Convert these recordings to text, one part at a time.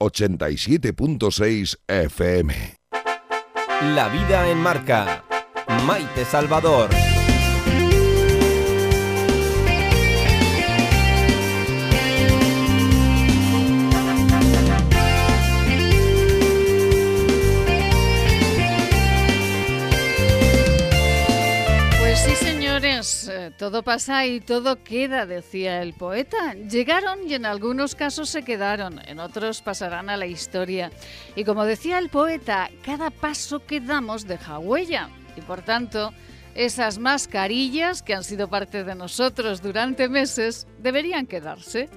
87.6 FM. La vida en marca. Maite Salvador. Todo pasa y todo queda, decía el poeta. Llegaron y en algunos casos se quedaron, en otros pasarán a la historia. Y como decía el poeta, cada paso que damos deja huella. Y por tanto, esas mascarillas que han sido parte de nosotros durante meses deberían quedarse.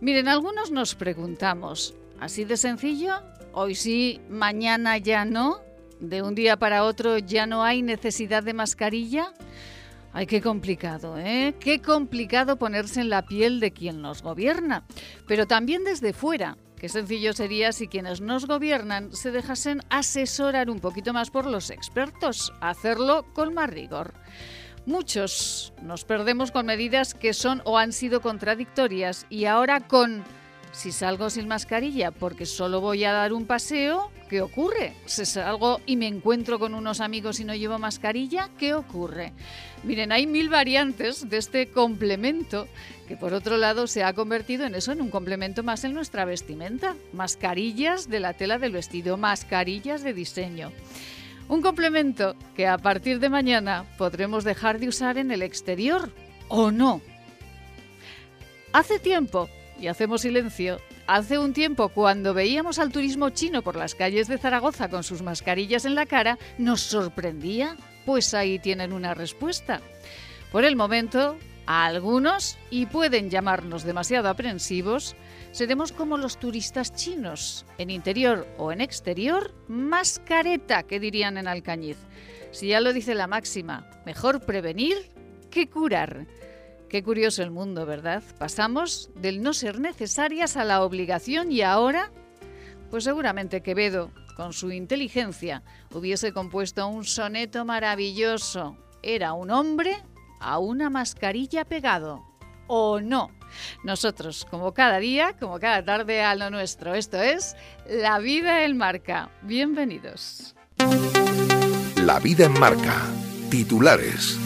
Miren, algunos nos preguntamos, ¿así de sencillo? Hoy sí, mañana ya no. De un día para otro ya no hay necesidad de mascarilla. Ay, qué complicado, ¿eh? Qué complicado ponerse en la piel de quien nos gobierna. Pero también desde fuera. Qué sencillo sería si quienes nos gobiernan se dejasen asesorar un poquito más por los expertos, hacerlo con más rigor. Muchos nos perdemos con medidas que son o han sido contradictorias y ahora con si salgo sin mascarilla porque solo voy a dar un paseo, ¿qué ocurre? Si salgo y me encuentro con unos amigos y no llevo mascarilla, ¿qué ocurre? Miren, hay mil variantes de este complemento que por otro lado se ha convertido en eso, en un complemento más en nuestra vestimenta. Mascarillas de la tela del vestido, mascarillas de diseño. Un complemento que a partir de mañana podremos dejar de usar en el exterior, ¿o no? Hace tiempo y hacemos silencio. Hace un tiempo, cuando veíamos al turismo chino por las calles de Zaragoza con sus mascarillas en la cara, ¿nos sorprendía? Pues ahí tienen una respuesta. Por el momento, a algunos, y pueden llamarnos demasiado aprensivos, seremos como los turistas chinos, en interior o en exterior, mascareta, que dirían en Alcañiz. Si ya lo dice la máxima, mejor prevenir que curar. Qué curioso el mundo, ¿verdad? Pasamos del no ser necesarias a la obligación y ahora, pues seguramente Quevedo, con su inteligencia, hubiese compuesto un soneto maravilloso. Era un hombre a una mascarilla pegado. ¿O no? Nosotros, como cada día, como cada tarde, a lo nuestro. Esto es La vida en marca. Bienvenidos. La vida en marca. Titulares.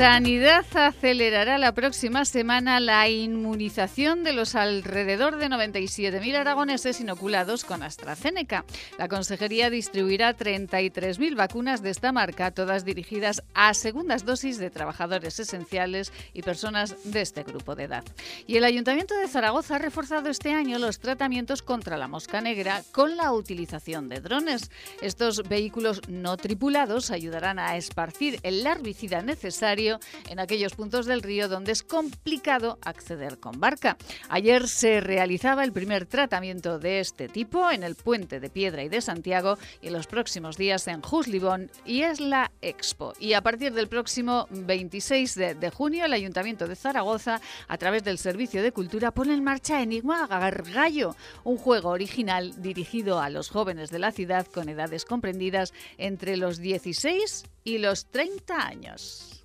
Sanidad acelerará la próxima semana la inmunización de los alrededor de 97.000 aragoneses inoculados con AstraZeneca. La Consejería distribuirá 33.000 vacunas de esta marca, todas dirigidas a segundas dosis de trabajadores esenciales y personas de este grupo de edad. Y el Ayuntamiento de Zaragoza ha reforzado este año los tratamientos contra la mosca negra con la utilización de drones. Estos vehículos no tripulados ayudarán a esparcir el larvicida necesario en aquellos puntos del río donde es complicado acceder con barca. Ayer se realizaba el primer tratamiento de este tipo en el puente de Piedra y de Santiago y en los próximos días en Juslibón y es la Expo. Y a partir del próximo 26 de, junio el Ayuntamiento de Zaragoza a través del Servicio de Cultura pone en marcha Enigma Gargallo, un juego original dirigido a los jóvenes de la ciudad con edades comprendidas entre los 16 y los 30 años.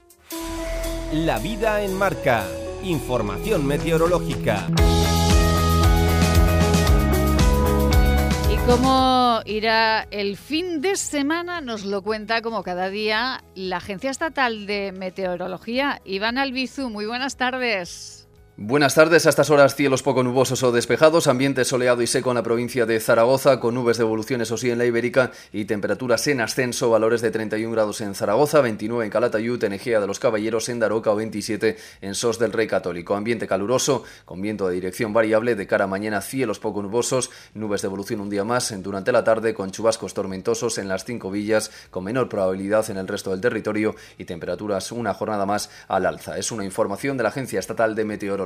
La vida en marca. Información meteorológica. Y cómo irá el fin de semana nos lo cuenta como cada día la Agencia Estatal de Meteorología. Iván Albizu, muy buenas tardes. Buenas tardes, a estas horas cielos poco nubosos o despejados, ambiente soleado y seco en la provincia de Zaragoza, con nubes de evolución, eso sí, en la Ibérica y temperaturas en ascenso, valores de 31 grados en Zaragoza, 29 en Calatayud, en Ejea de los Caballeros, en Daroca o 27 en Sos del Rey Católico. Ambiente caluroso, con viento de dirección variable, de cara a mañana cielos poco nubosos, nubes de evolución un día más, durante la tarde con chubascos tormentosos en las cinco villas, con menor probabilidad en el resto del territorio y temperaturas una jornada más al alza. Es una información de la Agencia Estatal de Meteorología.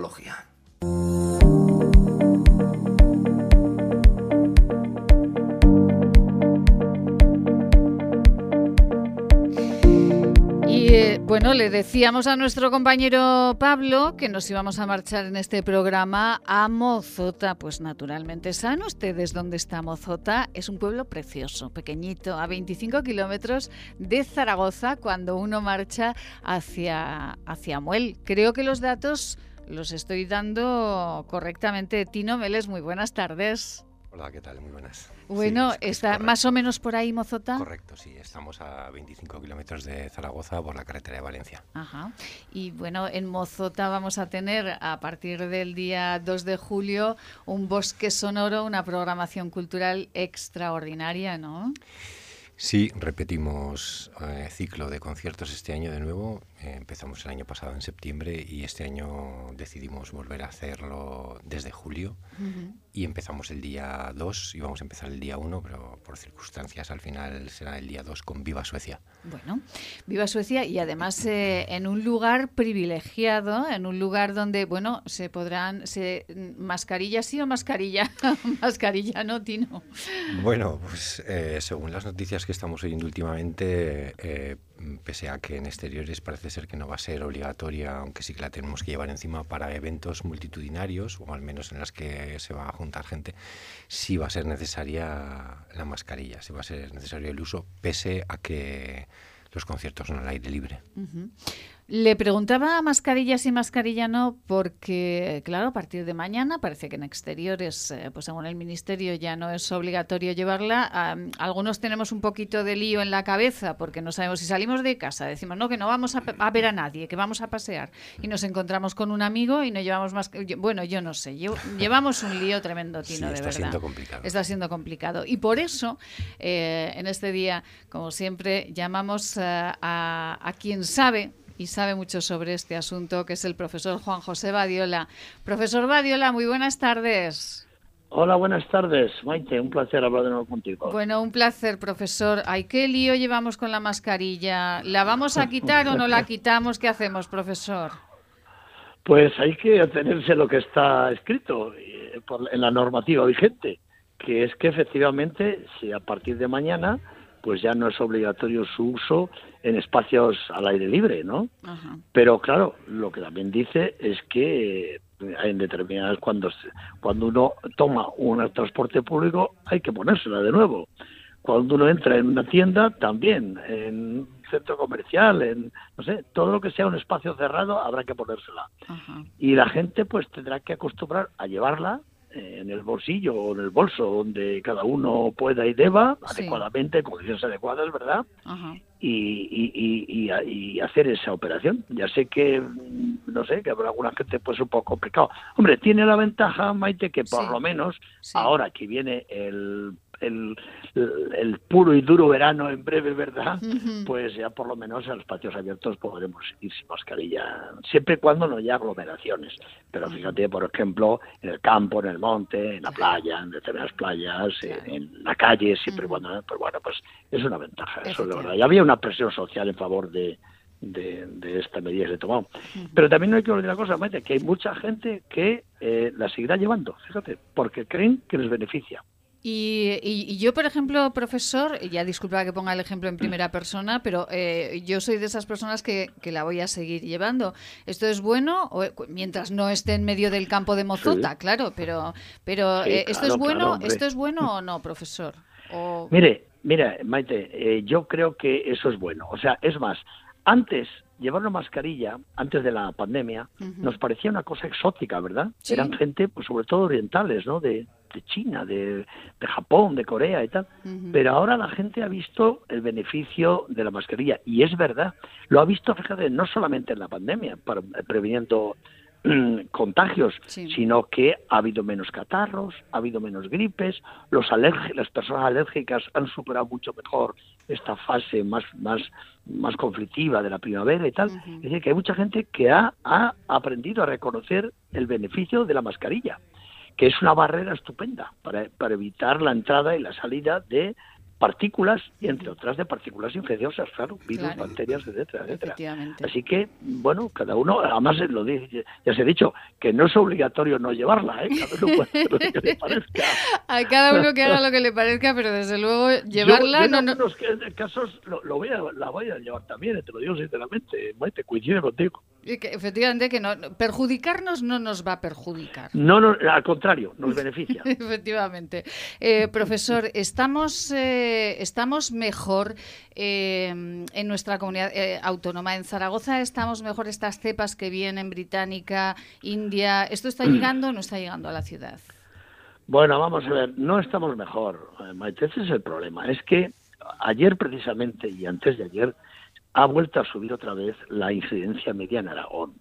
Y eh, Bueno, le decíamos a nuestro compañero Pablo que nos íbamos a marchar en este programa a Mozota. Pues naturalmente, ¿saben ustedes dónde está Mozota? Es un pueblo precioso, pequeñito, a 25 kilómetros de Zaragoza cuando uno marcha hacia, hacia Muel. Creo que los datos los estoy dando correctamente. Tino Meles, muy buenas tardes. Hola, ¿qué tal? Muy buenas. Bueno, ¿está más o menos por ahí Mozota? Correcto, sí, estamos a 25 kilómetros de Zaragoza por la carretera de Valencia. Ajá. Y bueno, en Mozota vamos a tener a partir del día 2 de julio un bosque sonoro, una programación cultural extraordinaria, ¿no? Sí, repetimos eh, ciclo de conciertos este año de nuevo. Eh, empezamos el año pasado en septiembre y este año decidimos volver a hacerlo desde julio. Y empezamos el día 2, íbamos a empezar el día 1, pero por circunstancias al final será el día 2 con Viva Suecia. Bueno, Viva Suecia y además eh, en un lugar privilegiado, en un lugar donde, bueno, se podrán, se, mascarilla sí o mascarilla, mascarilla no, Tino. Bueno, pues según las noticias que estamos oyendo últimamente, eh, pese a que en exteriores parece ser que no va a ser obligatoria, aunque sí que la tenemos que llevar encima para eventos multitudinarios, o al menos en las que se va a juntar gente, sí va a ser necesaria la mascarilla, sí va a ser necesario el uso, pese a que los conciertos son al aire libre. Le preguntaba mascarillas y mascarilla no, porque, claro, a partir de mañana parece que en exteriores, eh, pues según el Ministerio, ya no es obligatorio llevarla. algunos tenemos un poquito de lío en la cabeza porque no sabemos si salimos de casa, decimos, no, que no vamos a, ver a nadie, que vamos a pasear. Y nos encontramos con un amigo y no llevamos más. Bueno, yo no sé, llevamos un lío tremendo, Tino, de verdad. Está siendo complicado. Está siendo complicado. Y por eso, eh, en este día, como siempre, llamamos eh, a, a quien sabe y sabe mucho sobre este asunto, que es el profesor Juan José Badiola. Profesor Badiola, muy buenas tardes. Hola, buenas tardes, Maite. Un placer hablar de nuevo contigo. Bueno, un placer, profesor. Ay, qué lío llevamos con la mascarilla. ¿La vamos a quitar o no la quitamos? ¿Qué hacemos, profesor? Pues hay que atenerse a lo que está escrito eh, en la normativa vigente, que es que efectivamente, si a partir de mañana pues ya no es obligatorio su uso en espacios al aire libre, ¿no? Pero claro, lo que también dice es que eh, en determinadas cuando cuando uno toma un transporte público hay que ponérsela de nuevo. Cuando uno entra en una tienda también, en un centro comercial, en no sé, todo lo que sea un espacio cerrado habrá que ponérsela. Y la gente pues tendrá que acostumbrar a llevarla en el bolsillo o en el bolso donde cada uno pueda y deba, adecuadamente, con condiciones adecuadas, ¿verdad? Y, y, y, hacer esa operación. Ya sé que, mm, no sé, que habrá alguna gente pues un poco complicado. Hombre, tiene la ventaja, Maite, que por lo menos ahora que viene el el, el, puro y duro verano en breve, ¿verdad? Pues ya por lo menos en los patios abiertos podremos ir sin mascarilla, siempre y cuando no haya aglomeraciones. Pero fíjate, por ejemplo, en el campo, en el monte, en la playa, en determinadas playas, en, la calle, siempre y cuando... Pues bueno, pues es una ventaja, eso es verdad. Y había una presión social en favor de, de, esta medida que se tomado. Pero también no hay que olvidar la cosa, que hay mucha gente que eh, la seguirá llevando, fíjate, porque creen que les beneficia. Y, yo, por ejemplo, profesor, ya disculpa que ponga el ejemplo en primera persona, pero eh, yo soy de esas personas que, la voy a seguir llevando. ¿Esto es bueno? O, mientras no esté en medio del campo de Mozota, claro, pero, pero eh, ¿esto es bueno esto es bueno o no, profesor? Mire, mira, Maite, eh, yo creo que eso es bueno. O sea, es más, antes llevar una mascarilla antes de la pandemia nos parecía una cosa exótica, ¿verdad? Eran gente, pues sobre todo orientales, ¿no? De, de China, de, de, Japón, de Corea y tal. Pero ahora la gente ha visto el beneficio de la mascarilla. Y es verdad. Lo ha visto, fíjate, no solamente en la pandemia, para, previniendo mm, contagios, sino que ha habido menos catarros, ha habido menos gripes, los las personas alérgicas han superado mucho mejor esta fase más, más, más conflictiva de la primavera y tal. Es decir, que hay mucha gente que ha, ha aprendido a reconocer el beneficio de la mascarilla que es una barrera estupenda para, para evitar la entrada y la salida de partículas y entre otras de partículas infecciosas, claro, virus, bacterias, etcétera, etcétera. Así que, bueno, cada uno, además lo dice, ya se ha dicho, que no es obligatorio no llevarla, ¿eh? cada uno puede hacer lo que le parezca. A cada uno que haga lo que le parezca, pero desde luego llevarla no, en algunos casos lo, voy a, la voy a llevar también, eh, te lo digo sinceramente, Maite, coincide contigo. Que, efectivamente, que no, perjudicarnos no nos va a perjudicar. No, no al contrario, nos beneficia. efectivamente. Eh, profesor, estamos... Eh, estamos mejor eh, en nuestra comunidad eh, autónoma. En Zaragoza estamos mejor estas cepas que vienen, británica, India. ¿Esto está llegando o no está llegando a la ciudad? Bueno, vamos a ver, no estamos mejor, eh, Maite, ese es el problema. Es que ayer precisamente y antes de ayer ha vuelto a subir otra vez la incidencia media en Aragón.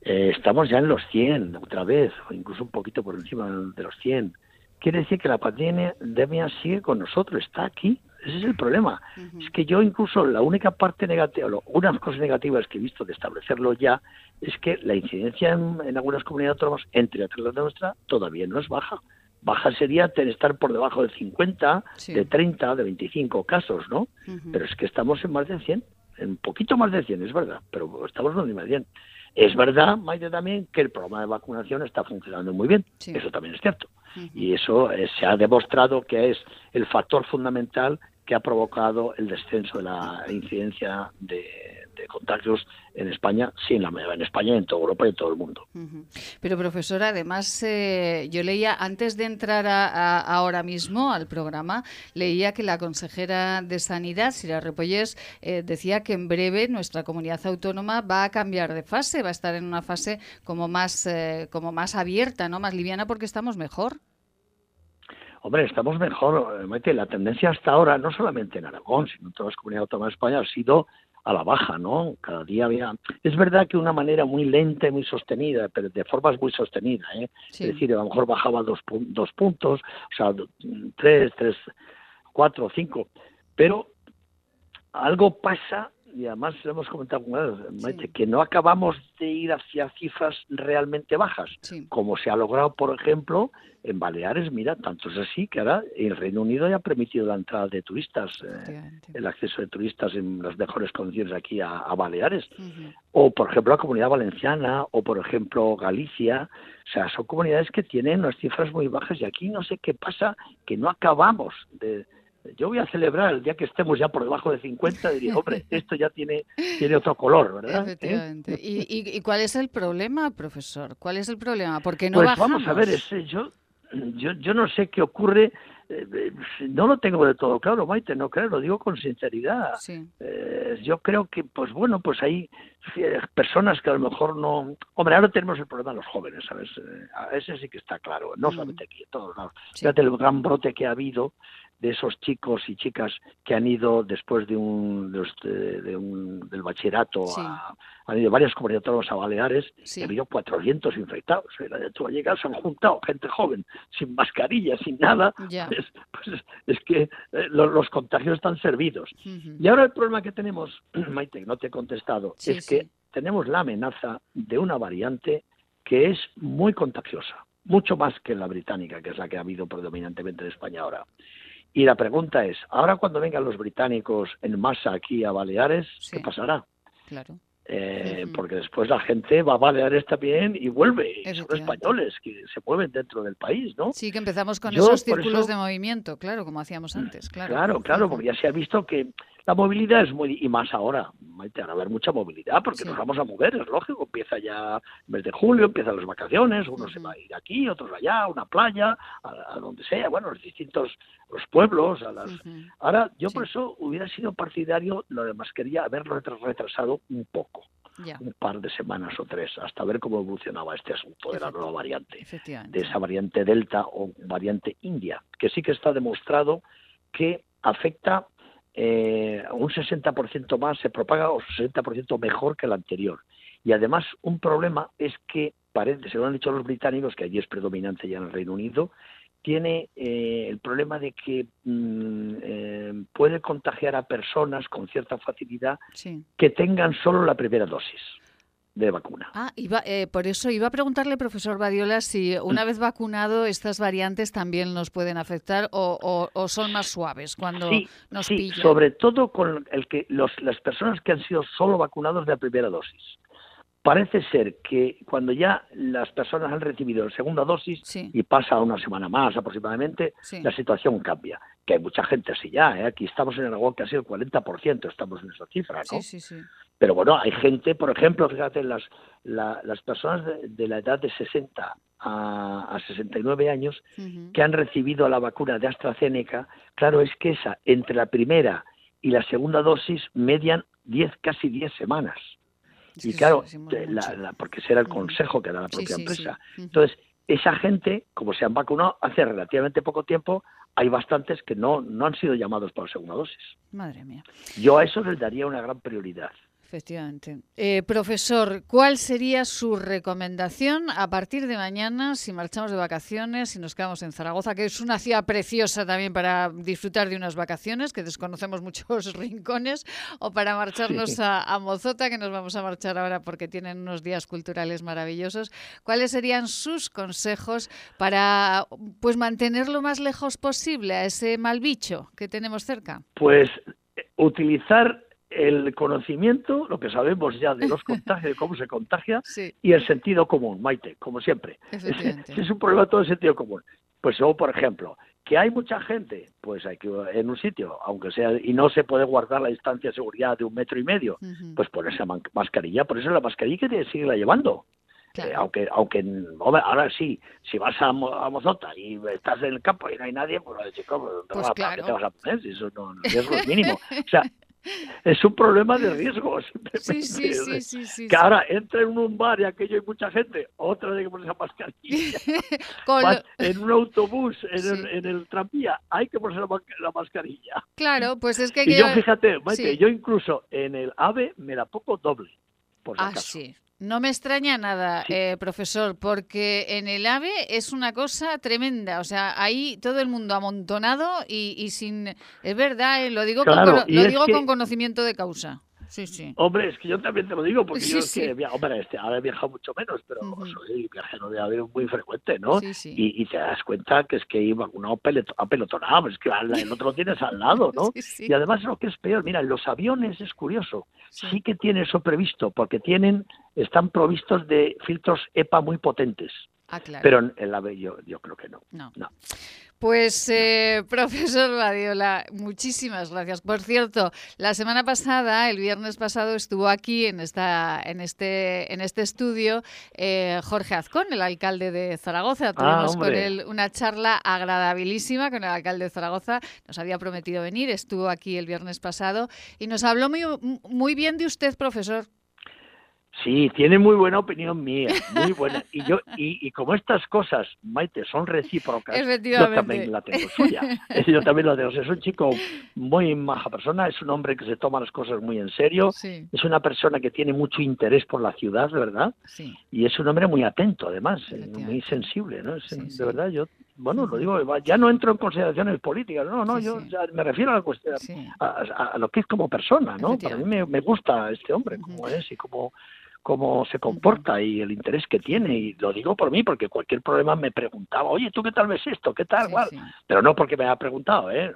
estamos ya en los 100 otra vez, o incluso un poquito por encima de los 100 quiere decir que la pandemia sigue con nosotros, está aquí. Ese es el problema. Es que yo incluso la única parte negativa, una de las cosas negativas que he visto de establecerlo ya, es que la incidencia en, algunas comunidades autónomas, entre otras la nuestra, todavía no es baja. Baja sería estar por debajo de 50, de 30, de 25 casos, ¿no? Pero es que estamos en más de 100, en un poquito más de 100, es verdad, pero estamos en más de 100. Es verdad, Maite, también que el programa de vacunación está funcionando muy bien. Eso también es cierto. Y eso eh, se ha demostrado que es el factor fundamental que ha provocado el descenso de la incidencia de, contagios en España, sí, en, la, en España, en toda Europa y en todo el mundo. Pero, profesora, además, eh, yo leía, antes de entrar ahora mismo al programa, leía que la consejera de Sanidad, Sira Repollés, eh, decía que en breve nuestra comunidad autónoma va a cambiar de fase, va a estar en una fase como más, eh, como más abierta, ¿no? más liviana, porque estamos mejor. Hombre, estamos mejor. La tendencia hasta ahora, no solamente en Aragón, sino en todas las comunidades autónomas de España, ha sido a la baja, ¿no? Cada día había... Es verdad que una manera muy lenta y muy sostenida, pero de formas muy sostenidas, ¿eh? Es decir, a lo mejor bajaba dos, dos puntos, o sea, tres, tres, cuatro, cinco, pero algo pasa y además hemos comentado Maite, que no acabamos de ir hacia cifras realmente bajas, como se ha logrado, por ejemplo, en Baleares. Mira, tanto es así que ahora el Reino Unido ya ha permitido la entrada de turistas, eh, el acceso de turistas en las mejores condiciones aquí a, Baleares. O, por ejemplo, la Comunidad Valenciana, o, por ejemplo, Galicia. O sea, son comunidades que tienen unas cifras muy bajas y aquí no sé qué pasa, que no acabamos de yo voy a celebrar el día que estemos ya por debajo de 50, diría, hombre, esto ya tiene, tiene otro color, ¿verdad? Efectivamente. ¿Y, cuál es el problema, profesor? ¿Cuál es el problema? Porque no pues bajamos? vamos a ver, ese, yo, yo, yo no sé qué ocurre, eh, eh, no lo tengo de todo claro, Maite, no creo, lo digo con sinceridad. Eh, yo creo que, pues bueno, pues hay personas que a lo mejor no... Hombre, ahora tenemos el problema de los jóvenes, ¿sabes? ese sí que está claro, no solamente aquí, en todos lados. Fíjate el gran brote que ha habido de esos chicos y chicas que han ido después de un, de, un del bachillerato a, han ido varias comunidades a Baleares y ha habido 400 infectados. Tú llegas, se han juntado gente joven, sin mascarilla, sin nada. Pues, pues, es que eh, los, contagios están servidos. Y ahora el problema que tenemos, Maite, no te he contestado, es que tenemos la amenaza de una variante que es muy contagiosa, mucho más que la británica, que es la que ha habido predominantemente en España ahora. Y la pregunta es, ahora cuando vengan los británicos en masa aquí a Baleares, ¿qué pasará? Claro. Eh, porque después la gente va a Baleares también y vuelve. Son españoles que se mueven dentro del país, ¿no? Sí, que empezamos con esos círculos de movimiento, claro, como hacíamos antes, claro. Claro, claro, porque ya se ha visto que la movilidad es muy, y más ahora, va a haber mucha movilidad porque nos vamos a mover, es lógico, empieza ya el mes de julio, empiezan las vacaciones, uno se va a ir aquí, otros allá, a una playa, a, donde sea, bueno, los distintos, los pueblos, a las... Ahora, yo por eso hubiera sido partidario, lo demás quería haberlo retrasado un poco. un par de semanas o tres, hasta ver cómo evolucionaba este asunto de la nueva variante, de esa variante Delta o variante India, que sí que está demostrado que afecta eh, un 60% más, se propaga un 60% mejor que el anterior. Y además, un problema es que, parece, se lo han dicho los británicos, que allí es predominante ya en el Reino Unido, tiene eh, el problema de que mm, eh, puede contagiar a personas con cierta facilidad que tengan solo la primera dosis. De vacuna. Ah, iba, eh, por eso iba a preguntarle, profesor Badiola, si una vez vacunado estas variantes también nos pueden afectar o, son más suaves cuando nos sí, sobre todo con el que los, las personas que han sido solo vacunados de la primera dosis. Parece ser que cuando ya las personas han recibido la segunda dosis y pasa una semana más aproximadamente, la situación cambia. Que hay mucha gente así ya, ¿eh? aquí estamos en ha sido el 40%, estamos en esa cifra, ¿no? Sí, sí, sí. Pero bueno, hay gente, por ejemplo, fíjate, las, las personas de, la edad de 60 a, 69 años que han recibido la vacuna de AstraZeneca, claro, es que esa, entre la primera y la segunda dosis, median 10, casi 10 semanas y claro, porque ese era el consejo que da la propia empresa. Entonces, esa gente, como se han vacunado hace relativamente poco tiempo, hay bastantes que no, no han sido llamados para la segunda dosis. Madre mía. Yo a eso les daría una gran prioridad. Efectivamente. Eh, profesor, ¿cuál sería su recomendación a partir de mañana si marchamos de vacaciones, si nos quedamos en Zaragoza, que es una ciudad preciosa también para disfrutar de unas vacaciones, que desconocemos muchos rincones, o para marcharnos a, Mozota, que nos vamos a marchar ahora porque tienen unos días culturales maravillosos? ¿Cuáles serían sus consejos para pues mantener lo más lejos posible a ese mal bicho que tenemos cerca? Pues eh, utilizar el conocimiento, lo que sabemos ya de los contagios, de cómo se contagia, y el sentido común, Maite, como siempre. Es, es un problema todo el sentido común. Pues o por ejemplo, que hay mucha gente, pues hay que en un sitio, aunque sea, y no se puede guardar la distancia de seguridad de un metro y medio, pues ponerse mascarilla, por eso la mascarilla que tienes que seguirla llevando. Eh, aunque, aunque ahora sí, si vas a, Mozota y estás en el campo y no hay nadie, pues, chico, pues, ¿para qué te vas a poner? Eso no, es lo mínimo. O sea, es un problema de riesgo. Sí, sí, sí, sí, Que ahora entra en un bar y aquello hay mucha gente, otra de que ponerse mascarilla. En un autobús, en, el, tranvía, hay que ponerse la, mascarilla. Claro, pues es que... Y yo, fíjate, yo incluso en el AVE me la pongo doble. Por ah, sí. No me extraña nada, eh, profesor, porque en el AVE es una cosa tremenda. O sea, ahí todo el mundo amontonado y, sin... Es verdad, eh, lo digo, con, lo digo con conocimiento de causa. Sí, sí. Hombre, es que yo también te lo digo, porque yo es que, hombre, este, ahora he viajado mucho menos, pero soy viajero de avión muy frecuente, ¿no? Y, y, te das cuenta que es que iba uno apelotonado, es que el otro lo tienes al lado, ¿no? Y además lo que es peor, mira, los aviones es curioso, sí, que tienen eso previsto, porque tienen, están provistos de filtros EPA muy potentes. Ah, claro. Pero en el AVE yo, yo creo que no. No. no. Pues, eh, profesor Badiola, muchísimas gracias. Por cierto, la semana pasada, el viernes pasado, estuvo aquí en, esta, en, este, en este estudio eh, Jorge Azcón, el alcalde de Zaragoza. Ah, Tuvimos con él una charla agradabilísima con el alcalde de Zaragoza. Nos había prometido venir, estuvo aquí el viernes pasado y nos habló muy, muy bien de usted, profesor. Sí, tiene muy buena opinión mía, muy buena. Y yo y, como estas cosas, Maite, son recíprocas, yo también la tengo suya. Yo también la tengo. Es un chico muy maja persona, es un hombre que se toma las cosas muy en serio, es una persona que tiene mucho interés por la ciudad, ¿verdad? Sí. Y es un hombre muy atento, además, eh, muy sensible, ¿no? de verdad, yo, bueno, lo digo, ya no entro en consideraciones políticas, no, no, yo me refiero a la cuestión, a, lo que es como persona, ¿no? Para mí me, me gusta este hombre, como es y como cómo se comporta y el interés que tiene. Y lo digo por mí, porque cualquier problema me preguntaba, oye, ¿tú qué tal ves esto? ¿Qué tal? Pero no porque me haya preguntado, ¿eh?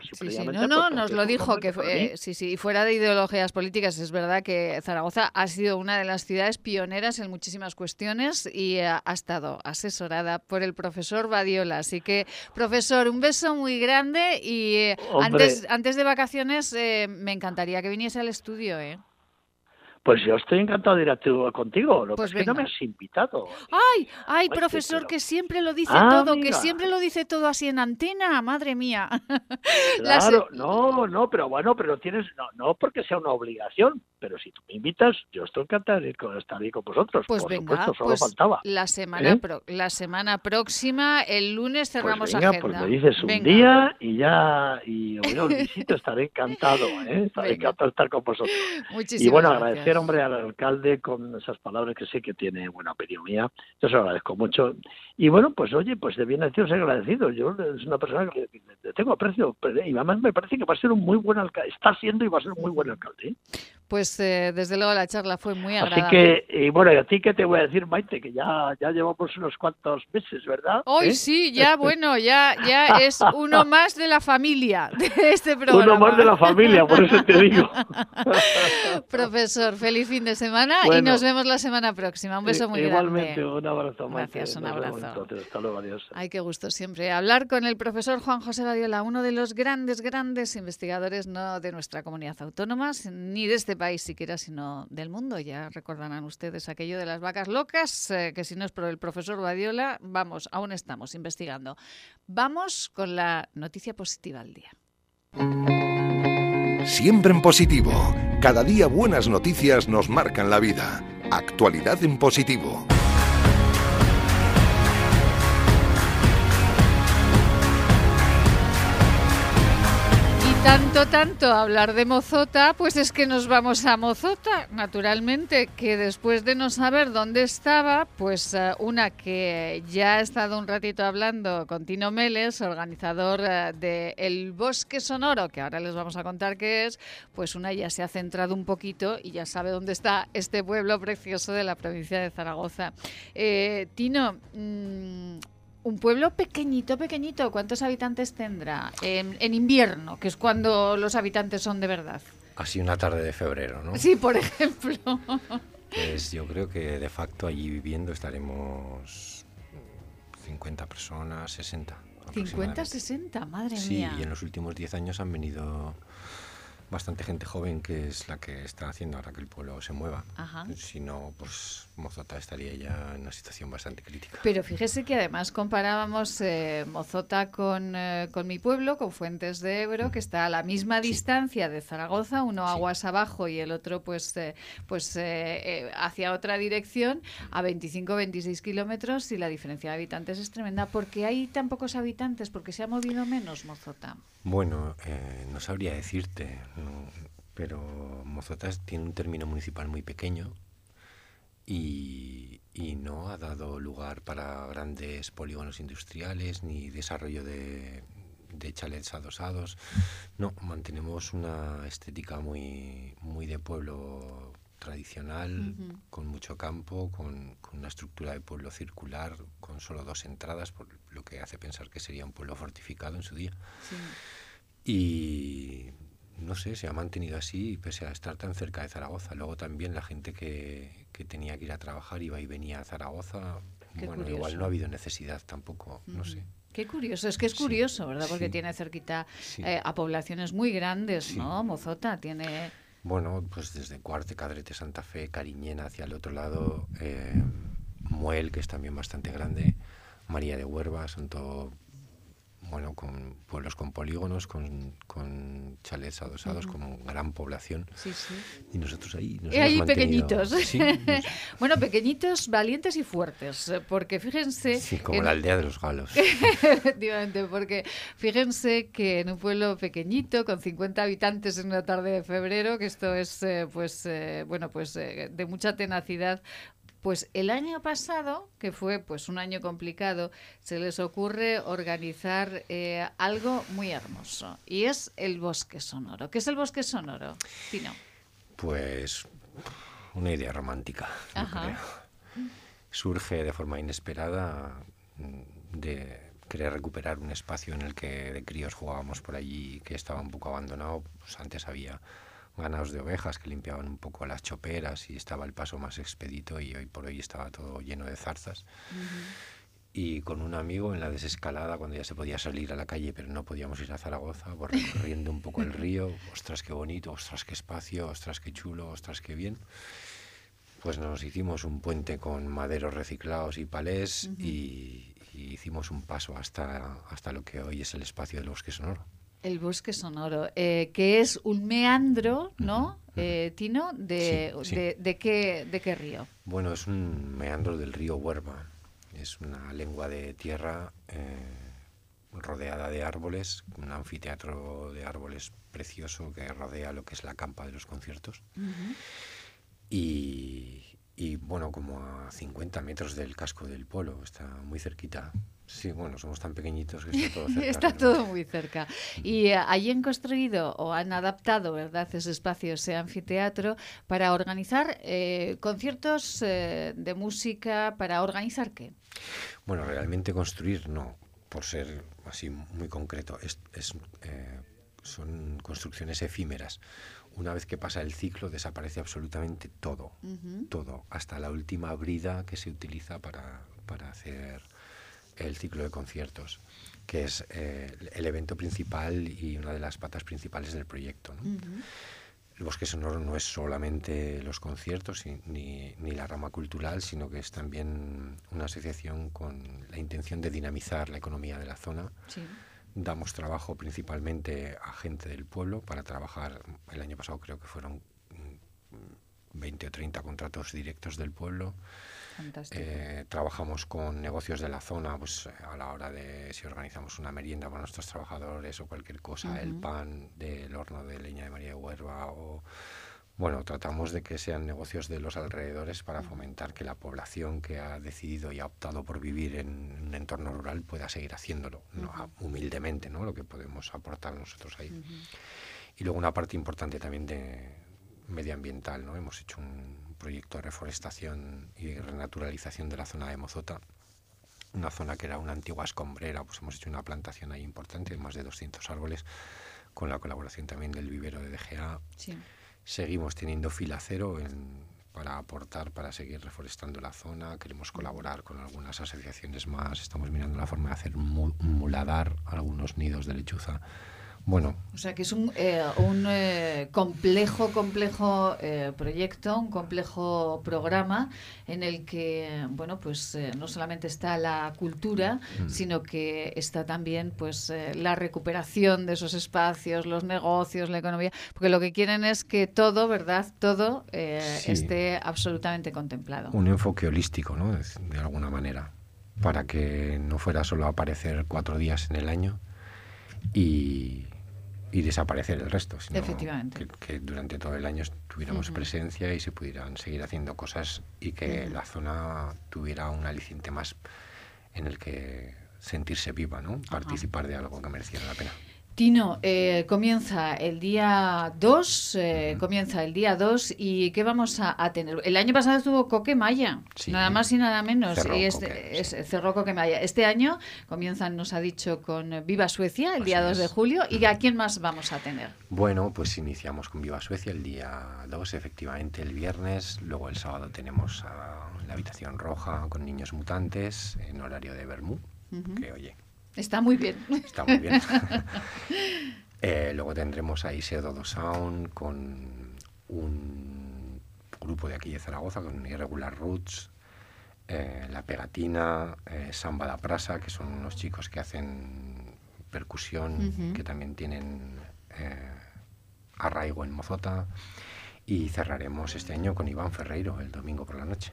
No, no, nos lo dijo, que fue, sí, sí, fuera de ideologías políticas, es verdad que Zaragoza ha sido una de las ciudades pioneras en muchísimas cuestiones y ha, estado asesorada por el profesor Badiola. Así que, profesor, un beso muy grande y eh, antes, antes de vacaciones eh, me encantaría que viniese al estudio, ¿eh? Pues yo estoy encantado de ir a tu, contigo, lo pues que no me has invitado. Ay, ay, profesor, que siempre lo dice ah, todo, que siempre lo dice todo así en antena, madre mía. Claro, no, no, pero bueno, pero tienes, no, no porque sea una obligación, pero si tú me invitas, yo estoy encantado de estar ahí con vosotros. Pues venga, solo pues faltaba. La semana, ¿Eh? la semana próxima, el lunes pues cerramos pues venga, agenda. Pues me dices un día y ya, y yo visito, estaré encantado, ¿eh? estaré encantado de estar con vosotros. Muchísimas y bueno, agradecer, hombre, al alcalde con esas palabras que sé que tiene buena opinión mía. Yo se lo agradezco mucho Y bueno, pues oye, pues de bien nacido ser agradecido. Yo es una persona que le tengo aprecio y además me parece que va a ser un muy buen alcalde, está siendo y va a ser un muy buen alcalde. ¿eh? Pues eh, desde luego la charla fue muy agradable. Así que, y bueno, y a ti que te voy a decir, Maite, que ya, ya llevamos unos cuantos meses, ¿verdad? Hoy ¿Eh? sí, ya bueno, ya, ya es uno más de la familia de este programa. Uno más de la familia, por eso te digo. Profesor, feliz fin de semana y nos vemos la semana próxima. Un beso muy igualmente, grande. Igualmente, un abrazo, Maite. Gracias, un abrazo. Hasta luego, adiós. Ay, qué gusto siempre hablar con el profesor Juan José Badiola, uno de los grandes, grandes investigadores no de nuestra comunidad autónoma, ni de este país siquiera, sino del mundo. Ya recordarán ustedes aquello de las vacas locas, eh, que si no es por el profesor Badiola, vamos, aún estamos investigando. Vamos con la noticia positiva del día. Siempre en positivo. Cada día buenas noticias nos marcan la vida. Actualidad en positivo. Tanto, tanto hablar de Mozota, pues es que nos vamos a Mozota, naturalmente, que después de no saber dónde estaba, pues uh, una que ya ha estado un ratito hablando con Tino Meles, organizador uh, de El Bosque Sonoro, que ahora les vamos a contar qué es, pues una ya se ha centrado un poquito y ya sabe dónde está este pueblo precioso de la provincia de Zaragoza. Eh, Tino, mmm, un pueblo pequeñito, pequeñito. ¿Cuántos habitantes tendrá en, en, invierno, que es cuando los habitantes son de verdad? Así una tarde de febrero, ¿no? Sí, por ejemplo. Pues yo creo que de facto allí viviendo estaremos 50 personas, 60. 50, 60, madre sí, mía. Sí, y en los últimos 10 años han venido bastante gente joven que es la que está haciendo ahora que el pueblo se mueva. Ajá. Si no, pues Mozota estaría ya en una situación bastante crítica. Pero fíjese que además comparábamos eh, Mozota con, eh, con, mi pueblo, con Fuentes de Ebro, que está a la misma sí. distancia de Zaragoza, uno sí. aguas abajo y el otro pues, eh, pues hacia otra dirección, a 25-26 kilómetros y la diferencia de habitantes es tremenda. ¿Por qué hay tan pocos habitantes? ¿Porque se ha movido menos Mozota? Bueno, no sabría decirte pero Mozotas tiene un término municipal muy pequeño y, y, no ha dado lugar para grandes polígonos industriales ni desarrollo de, de chalets adosados. No, mantenemos una estética muy, muy de pueblo tradicional, uh -huh. con mucho campo, con, con, una estructura de pueblo circular, con solo dos entradas, por lo que hace pensar que sería un pueblo fortificado en su día. Sí. Y no sé, se ha mantenido así pese a estar tan cerca de Zaragoza. Luego también la gente que, que tenía que ir a trabajar iba y venía a Zaragoza. Qué bueno, curioso. igual no ha habido necesidad tampoco, no sé. Qué curioso, es que es curioso, Sí, ¿verdad? Porque sí. tiene cerquita Sí. eh, a poblaciones muy grandes. ¿no? Mozota tiene... Bueno, pues desde Cuarte, Cadrete, Santa Fe, Cariñena hacia el otro lado, eh, Muel, que es también bastante grande, María de Huerva, son todo, bueno, con pueblos con polígonos, con, con chalets adosados, con gran población. Sí, sí. Y nosotros ahí nos Y hemos ahí mantenido- pequeñitos. Sí, nos- bueno, pequeñitos, valientes y fuertes, porque fíjense... sí, como la aldea de los galos. Efectivamente, porque fíjense que en un pueblo pequeñito, con 50 habitantes en una tarde de febrero, que esto es, eh, pues, eh, bueno, pues eh, de mucha tenacidad, pues el año pasado, que fue pues un año complicado, se les ocurre organizar eh, algo muy hermoso, y es el Bosque Sonoro. ¿Qué es el Bosque Sonoro, Tino? Pues una idea romántica, creo. Surge de forma inesperada mm, de querer recuperar un espacio en el que de críos jugábamos por allí que estaba un poco abandonado. Pues antes había ganados de ovejas que limpiaban un poco las choperas y estaba el paso más expedito y hoy por hoy estaba todo lleno de zarzas. Y con un amigo en la desescalada, cuando ya se podía salir a la calle, pero no podíamos ir a Zaragoza, pues recorriendo un poco el río, ostras, qué bonito, ostras, qué espacio, ostras, qué chulo, ostras, qué bien. Pues nos hicimos un puente con maderos reciclados y palés y, y hicimos un paso hasta, hasta lo que hoy es el espacio del bosque sonoro. El bosque sonoro, eh, que es un meandro, ¿no, eh, Tino? De, Sí, sí. De, de qué, ¿De qué río? Bueno, es un meandro del río Huerva. Es una lengua de tierra eh, rodeada de árboles, un anfiteatro de árboles precioso que rodea lo que es la campa de los conciertos. Y, y bueno, como a 50 metros del casco del polo, está muy cerquita. Sí, bueno, somos tan pequeñitos que está todo cerca. está todo muy cerca. Y eh, allí han construido o han adaptado, ¿verdad?, ese espacio, ese anfiteatro, para organizar eh, conciertos eh, de música, ¿para organizar qué? Bueno, realmente construir no, por ser así muy concreto, es, son construcciones efímeras. Una vez que pasa el ciclo desaparece absolutamente todo, todo, hasta la última brida que se utiliza para, para hacer el ciclo de conciertos, que es eh, el evento principal y una de las patas principales del proyecto. El Bosque Sonoro no es solamente los conciertos ni, ni, la rama cultural, sino que es también una asociación con la intención de dinamizar la economía de la zona. Damos trabajo principalmente a gente del pueblo para trabajar, el año pasado creo que fueron 20 o 30 contratos directos del pueblo. Eh, trabajamos con negocios de la zona, pues a la hora de si organizamos una merienda para nuestros trabajadores o cualquier cosa, el pan del horno de leña de María de Huerva o bueno, tratamos de que sean negocios de los alrededores para fomentar que la población que ha decidido y ha optado por vivir en un entorno rural pueda seguir haciéndolo, humildemente, ¿no? Lo que podemos aportar nosotros ahí. Y luego una parte importante también de medioambiental, ¿no? Hemos hecho un proyecto de reforestación y renaturalización de la zona de Mozota, una zona que era una antigua escombrera, pues hemos hecho una plantación ahí importante de más de 200 árboles, con la colaboración también del vivero de DGA. Seguimos teniendo fila cero para aportar, para seguir reforestando la zona. Queremos colaborar con algunas asociaciones más. Estamos mirando la forma de hacer muladar algunos nidos de lechuza bueno. O sea que es un, eh, un eh, complejo, complejo eh, proyecto, un complejo programa en el que, bueno, pues no solamente está la cultura, mm. sino que está también, pues, la recuperación de esos espacios, los negocios, la economía, porque lo que quieren es que todo, ¿verdad? Todo esté absolutamente contemplado. Un enfoque holístico, ¿no? De alguna manera, para que no fuera solo aparecer cuatro días en el año y y desaparecer el resto, sino Que, durante todo el año tuviéramos presencia y se pudieran seguir haciendo cosas y que la zona tuviera un aliciente más en el que sentirse viva, ¿no? Participar de algo que mereciera la pena. Tino, eh, comienza el día 2, eh, comienza el día 2 y ¿qué vamos a, tener? El año pasado estuvo Coquemaya, nada más y nada menos, y este, es, cerró Coquemaya. Este año comienzan, nos ha dicho, con Viva Suecia el día 2 de julio y ¿a quién más vamos a tener? Bueno, pues iniciamos con Viva Suecia el día 2, efectivamente el viernes, luego el sábado tenemos la habitación roja con niños mutantes en horario de Bermú, que oye, Está muy bien. Está muy bien. Eh, luego tendremos a Isedo Sound con un grupo de aquí de Zaragoza, con Irregular Roots, eh, La Pegatina, eh, Samba da Prasa, que son unos chicos que hacen percusión, que también tienen arraigo en Mozota. Y cerraremos este año con Iván Ferreiro el domingo por la noche.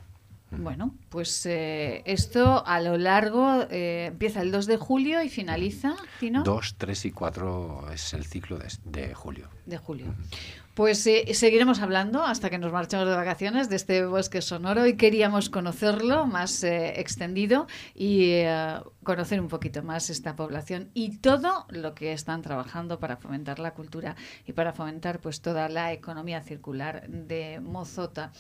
Bueno, pues eh, esto a lo largo eh, empieza el 2 de julio y finaliza, ¿no? 2, 3 y 4 es el ciclo de, julio. De julio. Pues eh, seguiremos hablando hasta que nos marchemos de vacaciones de este bosque sonoro y queríamos conocerlo más eh, extendido y eh, conocer un poquito más esta población y todo lo que están trabajando para fomentar la cultura y para fomentar pues toda la economía circular de Mozota.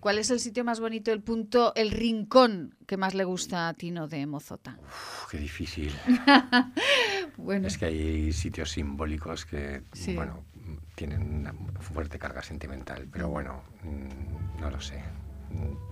¿Cuál es el sitio más bonito, el punto, el rincón que más le gusta a Tino de Mozota? qué difícil. bueno. Es que hay sitios simbólicos que, bueno, tienen una fuerte carga sentimental, pero bueno, mm, no lo sé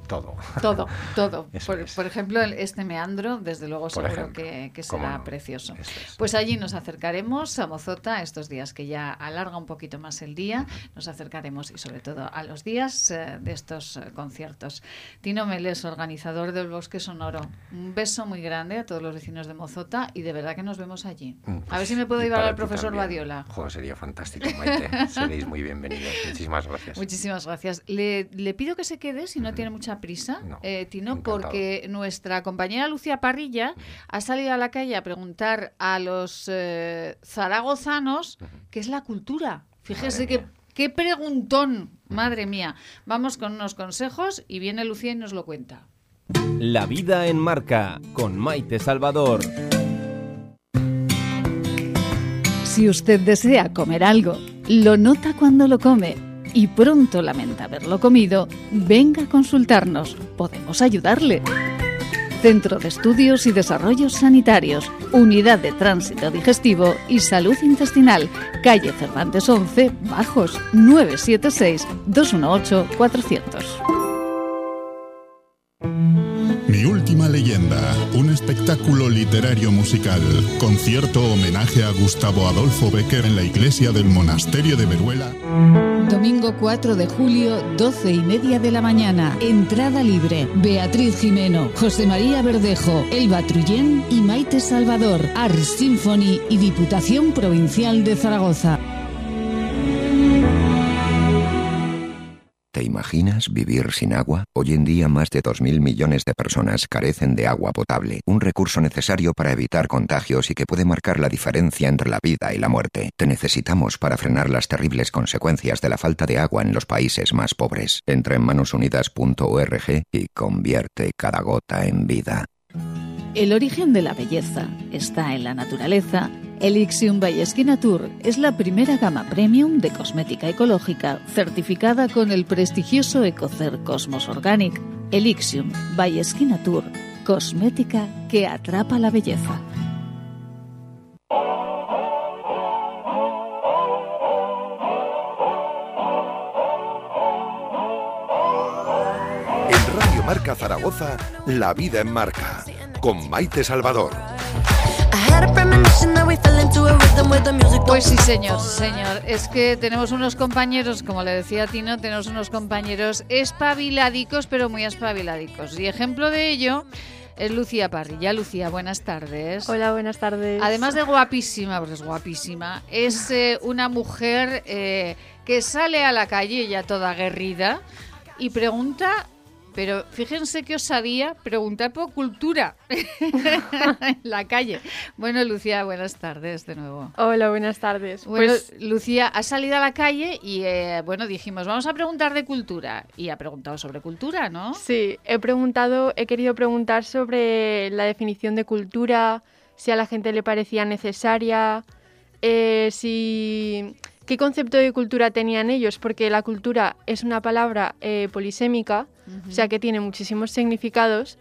todo. Todo, todo. Por, ejemplo, este meandro, desde luego seguro que, será precioso. Pues allí nos acercaremos a Mozota estos días que ya alarga un poquito más el día. Nos acercaremos y sobre todo a los días eh, de estos eh, conciertos. Tino Meles, organizador del Bosque Sonoro. Un beso muy grande a todos los vecinos de Mozota y de verdad que nos vemos allí. Mm, a ver si me puedo llevar al profesor Badiola. sería fantástico, Maite. Seréis muy bienvenidos. Muchísimas gracias. Muchísimas gracias. Le, le pido que se quede si no tiene mucha prisa, eh, Tino, porque nuestra compañera Lucia Parrilla ha salido a la calle a preguntar a los eh, zaragozanos qué es la cultura. Fíjese que qué preguntón Madre mía. Vamos con unos consejos y viene Lucía y nos lo cuenta. La vida en marca con Maite Salvador. Si usted desea comer algo, lo nota cuando lo come y pronto lamenta haberlo comido, venga a consultarnos. Podemos ayudarle. Centro de Estudios y Desarrollos Sanitarios, Unidad de Tránsito Digestivo y Salud Intestinal, calle Cervantes 11, Bajos, 976-218-400. Mi última leyenda, un espectáculo literario musical, concierto homenaje a Gustavo Adolfo Becker en la iglesia del monasterio de Veruela. Domingo 4 de julio, 12 y media de la mañana. Entrada libre. Beatriz Jimeno, José María Verdejo, Elba Trullén y Maite Salvador. Ars Symphony y Diputación Provincial de Zaragoza. Imaginas vivir sin agua? Hoy en día más de 2.000 millones de personas carecen de agua potable, un recurso necesario para evitar contagios y que puede marcar la diferencia entre la vida y la muerte. Te necesitamos para frenar las terribles consecuencias de la falta de agua en los países más pobres. Entra en manosunidas.org y convierte cada gota en vida. El origen de la belleza está en la naturaleza. Elixium by Tour es la primera gama premium de cosmética ecológica certificada con el prestigioso Ecocer Cosmos Organic. Elixium by Tour, cosmética que atrapa la belleza. En Radio Marca Zaragoza, La Vida en Marca, con Maite Salvador. Pues sí, señor, señor. Es que tenemos unos compañeros, como le decía Tino, tenemos unos compañeros espabiladicos, pero muy espabiladicos. Y ejemplo de ello es Lucía Parrilla. Lucía, buenas tardes. Hola, buenas tardes. Además de guapísima, porque es guapísima, es eh, una mujer eh, que sale a la calle ya toda aguerrida y pregunta pero fíjense que osadía preguntar por cultura en la calle. Bueno, Lucía, buenas tardes de nuevo. Hola, buenas tardes. Bueno, Pues Lucía ha salido a la calle y, eh, bueno, dijimos, vamos a preguntar de cultura. Y ha preguntado sobre cultura, ¿no? sí, he preguntado, he querido preguntar sobre la definición de cultura, si a la gente le parecía necesaria, eh, si qué concepto de cultura tenían ellos, porque la cultura es una palabra eh, polisémica, o sea que tiene muchísimos significados.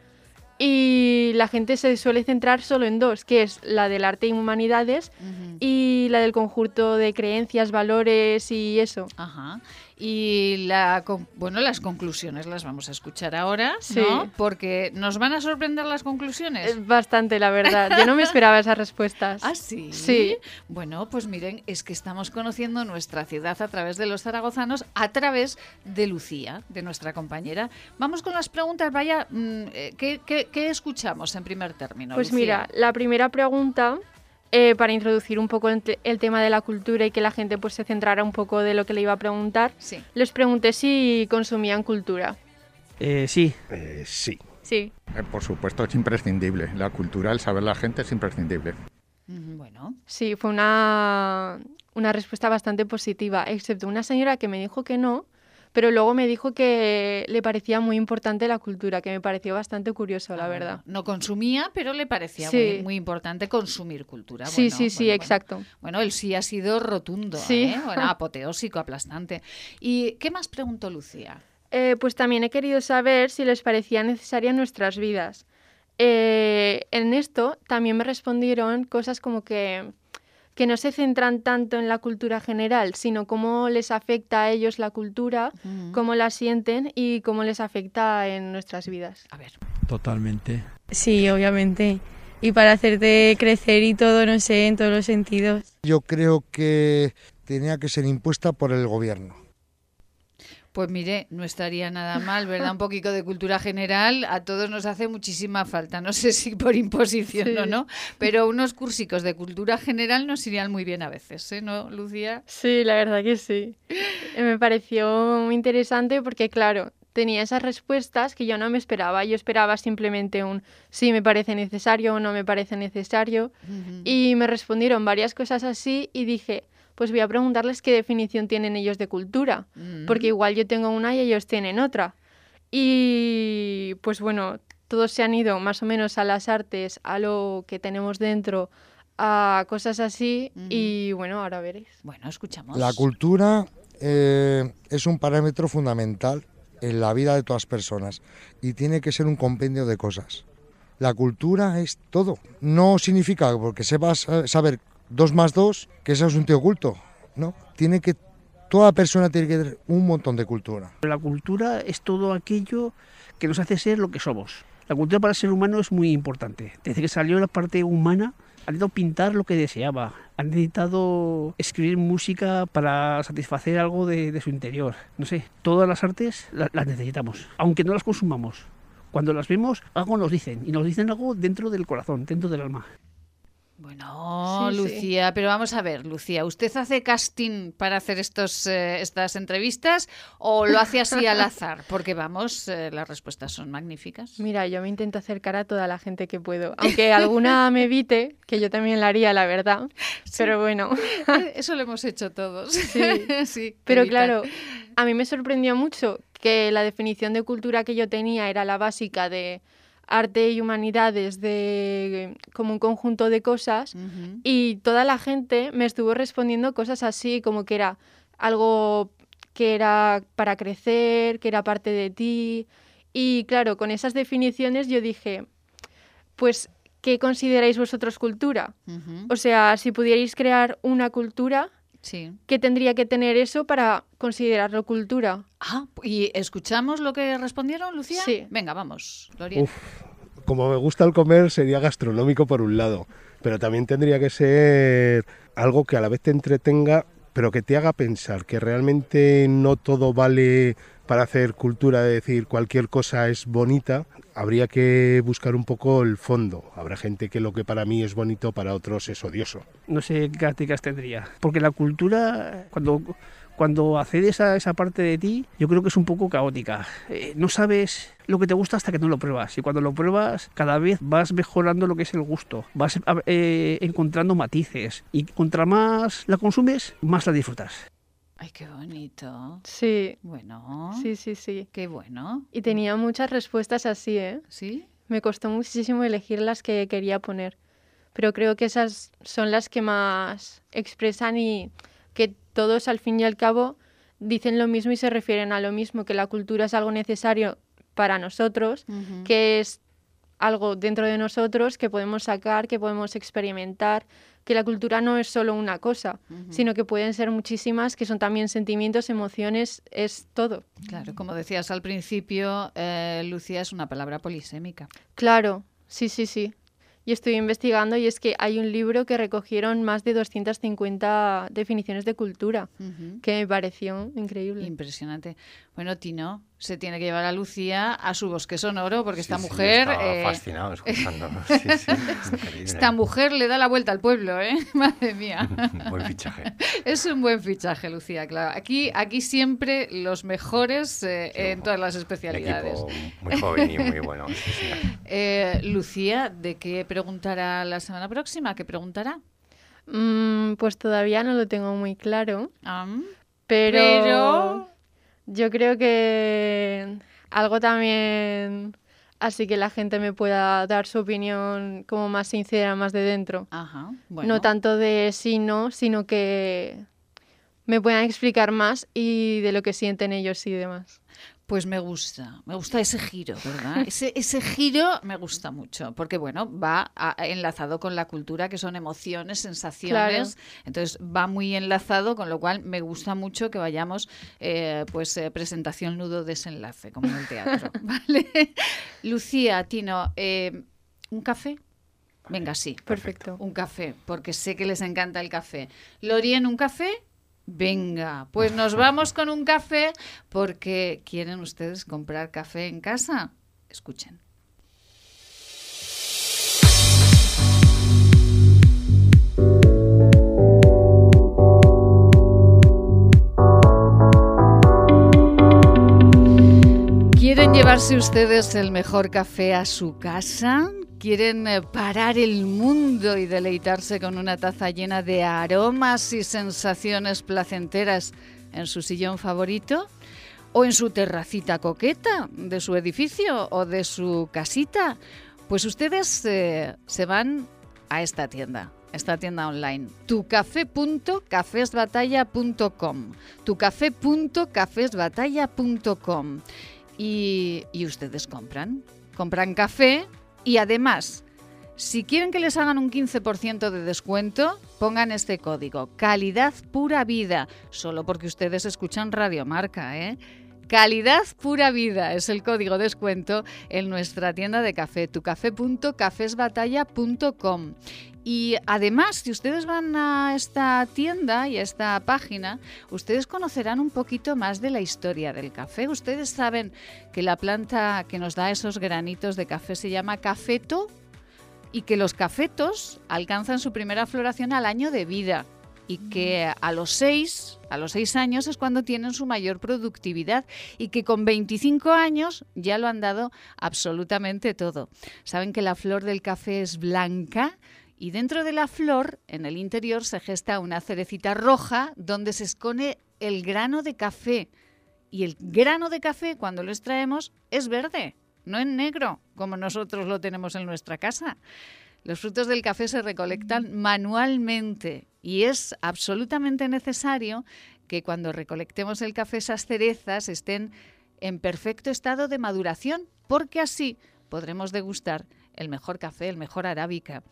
Y la gente se suele centrar solo en dos, que es la del arte y humanidades y la del conjunto de creencias, valores y eso. Ajá. Y la, bueno, las conclusiones las vamos a escuchar ahora, Sí. ¿no? Porque nos van a sorprender las conclusiones. Es bastante, la verdad. Yo no me esperaba esas respuestas. ¿Ah, sí? Sí. Bueno, pues miren, es que estamos conociendo nuestra ciudad a través de los zaragozanos, a través de Lucía, de nuestra compañera. Vamos con las preguntas, vaya, mm, eh, ¿qué, qué- qué escuchamos en primer término? Pues Lucía? mira, la primera pregunta, eh, para introducir un poco el, te- el tema de la cultura y que la gente pues se centrara un poco de lo que le iba a preguntar, Sí. les pregunté si consumían cultura. Eh, sí, Eh, sí, Sí. Eh, por supuesto es imprescindible. La cultura, el saber la gente es imprescindible. Mm, Bueno, Sí, fue una, una respuesta bastante positiva, excepto una señora que me dijo que no, pero luego me dijo que le parecía muy importante la cultura, que me pareció bastante curioso, la ah, verdad. no consumía, pero le parecía Sí. muy, muy importante consumir cultura. Sí, Bueno, sí, sí, bueno, bueno. exacto. Bueno, el sí ha sido rotundo, Sí. ¿eh? Bueno, apoteósico, aplastante. ¿Y qué más preguntó Lucía? Eh, pues también he querido saber si les parecía necesaria en nuestras vidas. Eh, en esto también me respondieron cosas como que, que no se centran tanto en la cultura general, sino cómo les afecta a ellos la cultura, cómo la sienten y cómo les afecta en nuestras vidas. A ver. totalmente. Sí, obviamente. Y para hacerte crecer y todo, no sé, en todos los sentidos. Yo creo que tenía que ser impuesta por el gobierno. Pues mire, no estaría nada mal, ¿verdad? Un poquito de cultura general a todos nos hace muchísima falta. No sé si por imposición Sí. o no, pero unos cursicos de cultura general nos irían muy bien a veces, ¿eh? ¿No, Lucía? Sí, la verdad que sí. Eh, Me pareció muy interesante porque, claro, tenía esas respuestas que yo no me esperaba. Yo esperaba simplemente un sí me parece necesario o no me parece necesario. Y me respondieron varias cosas así y dije, pues voy a preguntarles qué definición tienen ellos de cultura, Mm. porque igual yo tengo una y ellos tienen otra. Y pues bueno, todos se han ido más o menos a las artes, a lo que tenemos dentro, a cosas así, y bueno, ahora veréis. Bueno, escuchamos. La cultura eh, es un parámetro fundamental en la vida de todas las personas y tiene que ser un compendio de cosas. La cultura es todo. No significa porque sepas eh, saber dos más dos que seas un tío culto. No, tiene que toda persona tiene que tener un montón de cultura. La cultura es todo aquello que nos hace ser lo que somos. La cultura para el ser humano es muy importante. Desde que salió la parte humana, ha necesitado pintar lo que deseaba, ha necesitado escribir música para satisfacer algo de, de su interior. No sé, todas las artes la- las necesitamos, aunque no las consumamos. Cuando las vemos, algo nos dicen, y nos dicen algo dentro del corazón, dentro del alma. Bueno, Sí, sí. Lucía, pero vamos a ver, Lucía, ¿usted hace casting para hacer estos, eh, estas entrevistas o lo hace así al azar? Porque vamos, eh, las respuestas son magníficas. Mira, yo me intento acercar a toda la gente que puedo, aunque alguna me evite, que yo también la haría, la verdad. Pero bueno. Eh, Eso lo hemos hecho todos. Sí. Sí, Pero evitar. claro, a mí me sorprendió mucho que la definición de cultura que yo tenía era la básica de arte y humanidades, de como un conjunto de cosas, y toda la gente me estuvo respondiendo cosas así, como que era algo que era para crecer, que era parte de ti. Y claro, con esas definiciones yo dije, pues, ¿qué consideráis vosotros cultura? O sea, si pudierais crear una cultura, Sí. ¿qué tendría que tener eso para considerarlo cultura? Ah, ¿y escuchamos lo que respondieron, Lucía? Sí. Venga, vamos. Uf, como me gusta el comer, sería gastronómico por un lado, pero también tendría que ser algo que a la vez te entretenga, pero que te haga pensar que realmente no todo vale para hacer cultura, de decir cualquier cosa es bonita. Habría que buscar un poco el fondo. Habrá gente que lo que para mí es bonito, para otros es odioso. no sé qué características tendría. Porque la cultura, cuando, cuando accedes a esa parte de ti, yo creo que es un poco caótica. Eh, no sabes lo que te gusta hasta que no lo pruebas. Y cuando lo pruebas, cada vez vas mejorando lo que es el gusto. Vas eh, encontrando matices. Y contra más la consumes, más la disfrutas. Ay, qué bonito. Sí. Bueno. Sí, sí, sí. Qué bueno. Y tenía muchas respuestas así, ¿eh? ¿Sí? Me costó muchísimo elegir las que quería poner. Pero creo que esas son las que más expresan y que todos al fin y al cabo dicen lo mismo y se refieren a lo mismo, que la cultura es algo necesario para nosotros, que es algo dentro de nosotros que podemos sacar, que podemos experimentar, que la cultura no es solo una cosa, sino que pueden ser muchísimas, que son también sentimientos, emociones, es todo. Claro, como decías al principio, eh, Lucía es una palabra polisémica. Claro, sí, sí, sí. Y estoy investigando y es que hay un libro que recogieron más de 250 definiciones de cultura, que me pareció increíble. Impresionante. Bueno, Tino, se tiene que llevar a Lucía a su bosque sonoro porque esta Sí, sí, mujer... estaba eh, fascinado escuchándolo. Sí, sí, increíble. Esta mujer le da la vuelta al pueblo, ¿eh? Madre mía. Buen fichaje. Es un buen fichaje, Lucía, claro. Aquí, aquí siempre los mejores eh, en todas las especialidades. muy joven y muy bueno. sí, sí. Eh, Lucía, ¿de qué preguntará la semana próxima? ¿Qué preguntará? Mm, pues todavía no lo tengo muy claro, pero, pero- yo creo que algo también así que la gente me pueda dar su opinión como más sincera, más de dentro. Ajá, bueno. No tanto de sí, no, sino que me puedan explicar más y de lo que sienten ellos y demás. Pues me gusta, me gusta ese giro, ¿verdad? Ese, ese giro me gusta mucho, porque bueno, va a- enlazado con la cultura, que son emociones, sensaciones, entonces va muy enlazado, con lo cual me gusta mucho que vayamos, eh, pues eh, presentación, nudo, desenlace, como en el teatro, ¿vale? Lucía, Tino, eh, ¿un café? Venga, sí. Perfecto. Un café, porque sé que les encanta el café. Lorien, ¿un café? Venga, pues nos vamos con un café porque quieren ustedes comprar café en casa. Escuchen. ¿Quieren llevarse ustedes el mejor café a su casa? Quieren eh, parar el mundo y deleitarse con una taza llena de aromas y sensaciones placenteras en su sillón favorito o en su terracita coqueta de su edificio o de su casita, pues ustedes eh, se van a esta tienda, esta tienda online, tucafé.cafesbatalla.com, tucafé.cafesbatalla.com y, y ustedes compran, compran café y además si quieren que les hagan un 15% de descuento, pongan este código, calidad pura vida, solo porque ustedes escuchan Radiomarca, ¿eh? Calidad pura vida es el código de descuento en nuestra tienda de café, tucafé.cafesbatalla.com. Y además, si ustedes van a esta tienda y a esta página, ustedes conocerán un poquito más de la historia del café. Ustedes saben que la planta que nos da esos granitos de café se llama cafeto y que los cafetos alcanzan su primera floración al año de vida y que a los seis, a los seis años es cuando tienen su mayor productividad y que con 25 años ya lo han dado absolutamente todo. Saben que la flor del café es blanca y dentro de la flor, en el interior, se gesta una cerecita roja donde se esconde el grano de café. Y el grano de café, cuando lo extraemos, es verde, no es negro, como nosotros lo tenemos en nuestra casa. Los frutos del café se recolectan manualmente y es absolutamente necesario que cuando recolectemos el café esas cerezas estén en perfecto estado de maduración, porque así podremos degustar el mejor café, el mejor arábica.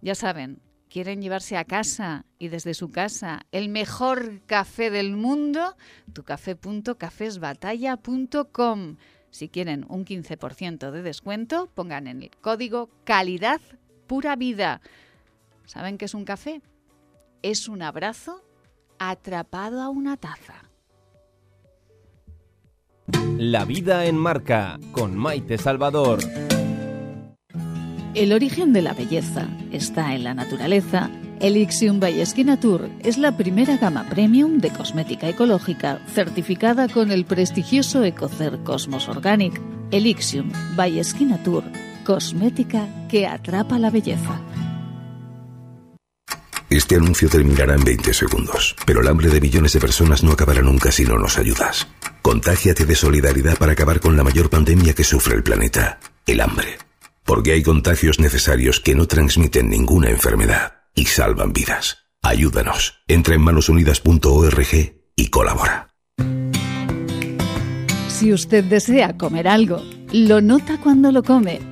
Ya saben, quieren llevarse a casa y desde su casa el mejor café del mundo, tucafé.cafesbatalla.com. Si quieren un 15% de descuento, pongan en el código calidad pura vida. ¿Saben qué es un café? Es un abrazo atrapado a una taza. La vida en marca con Maite Salvador. El origen de la belleza está en la naturaleza. Elixium by Tour es la primera gama premium de cosmética ecológica certificada con el prestigioso Ecocer Cosmos Organic. Elixium by Tour, cosmética que atrapa la belleza. Este anuncio terminará en 20 segundos, pero el hambre de millones de personas no acabará nunca si no nos ayudas. Contágiate de solidaridad para acabar con la mayor pandemia que sufre el planeta, el hambre. Porque hay contagios necesarios que no transmiten ninguna enfermedad y salvan vidas. Ayúdanos. Entra en manosunidas.org y colabora. Si usted desea comer algo, lo nota cuando lo come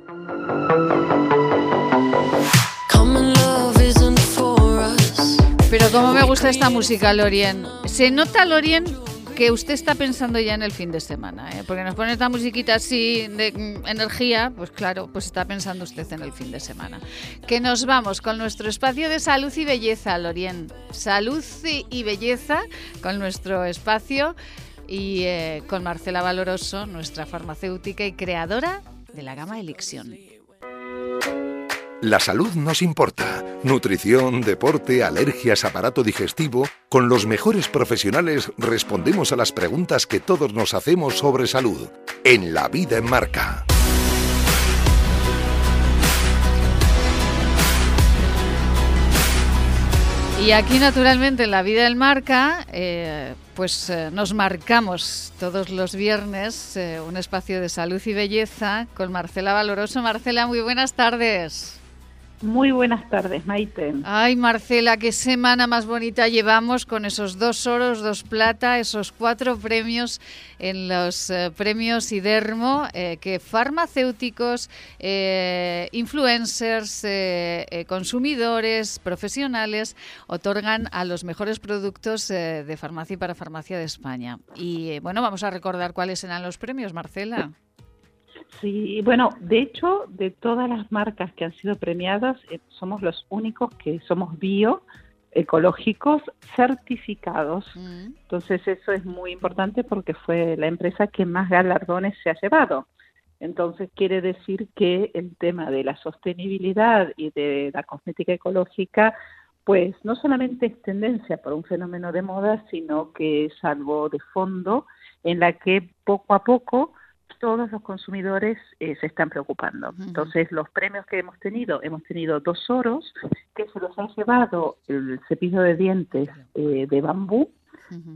Pero como me gusta esta música, Lorien. Se nota, Lorien, que usted está pensando ya en el fin de semana, ¿eh? porque nos pone esta musiquita así de mm, energía, pues claro, pues está pensando usted en el fin de semana. Que nos vamos con nuestro espacio de salud y belleza, Lorien. Salud y belleza con nuestro espacio y eh, con Marcela Valoroso, nuestra farmacéutica y creadora de la gama Elixión. La salud nos importa. Nutrición, deporte, alergias, aparato digestivo. Con los mejores profesionales respondemos a las preguntas que todos nos hacemos sobre salud. En La Vida en Marca. Y aquí, naturalmente, en La Vida en Marca, eh, pues eh, nos marcamos todos los viernes eh, un espacio de salud y belleza con Marcela Valoroso. Marcela, muy buenas tardes. Muy buenas tardes, Maite. Ay, Marcela, qué semana más bonita llevamos con esos dos oros, dos plata, esos cuatro premios en los eh, premios IDERMO eh, que farmacéuticos, eh, influencers, consumidores, profesionales otorgan a los mejores productos de farmacia y para farmacia de España. Y bueno, vamos a recordar cuáles eran los premios, Marcela. Sí, bueno, de hecho, de todas las marcas que han sido premiadas, eh, somos los únicos que somos bio, ecológicos, certificados. Mm. Entonces eso es muy importante porque fue la empresa que más galardones se ha llevado. Entonces quiere decir que el tema de la sostenibilidad y de la cosmética ecológica, pues no solamente es tendencia por un fenómeno de moda, sino que es algo de fondo en la que poco a poco todos los consumidores eh, se están preocupando. Entonces, los premios que hemos tenido, hemos tenido dos oros que se los ha llevado el cepillo de dientes eh, de bambú,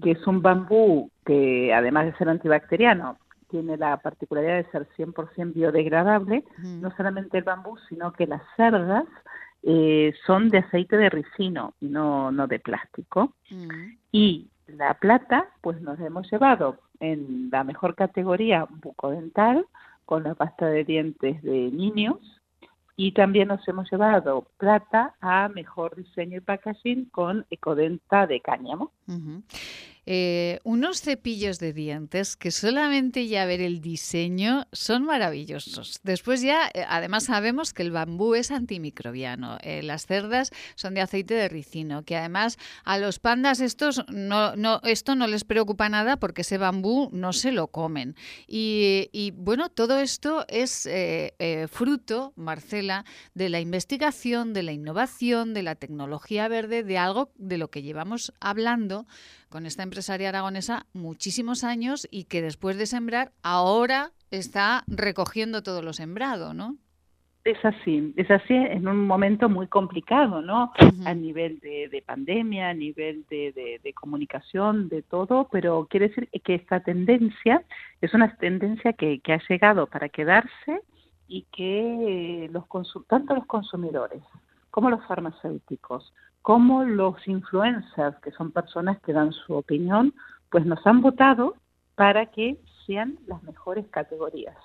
que es un bambú que además de ser antibacteriano, tiene la particularidad de ser 100% biodegradable, no solamente el bambú, sino que las cerdas eh, son de aceite de ricino, no, no de plástico. Y la plata, pues nos hemos llevado en la mejor categoría bucodental con la pasta de dientes de niños y también nos hemos llevado plata a mejor diseño y packaging con ecodenta de cáñamo. Eh, unos cepillos de dientes que solamente ya ver el diseño son maravillosos. Después ya, eh, además sabemos que el bambú es antimicrobiano, eh, las cerdas son de aceite de ricino, que además a los pandas estos no, no, esto no les preocupa nada porque ese bambú no se lo comen. Y, y bueno, todo esto es fruto, Marcela, de la investigación, de la innovación, de la tecnología verde, de algo de lo que llevamos hablando con esta empresaria aragonesa muchísimos años y que después de sembrar ahora está recogiendo todo lo sembrado, ¿no? Es así, es así en un momento muy complicado, ¿no? A nivel de, pandemia, a nivel de, de, de todo, pero quiere decir que esta tendencia es una tendencia que, que ha llegado para quedarse y que los tanto los consumidores como los farmacéuticos, como los influencers, que son personas que dan su opinión, pues nos han votado para que sean las mejores categorías.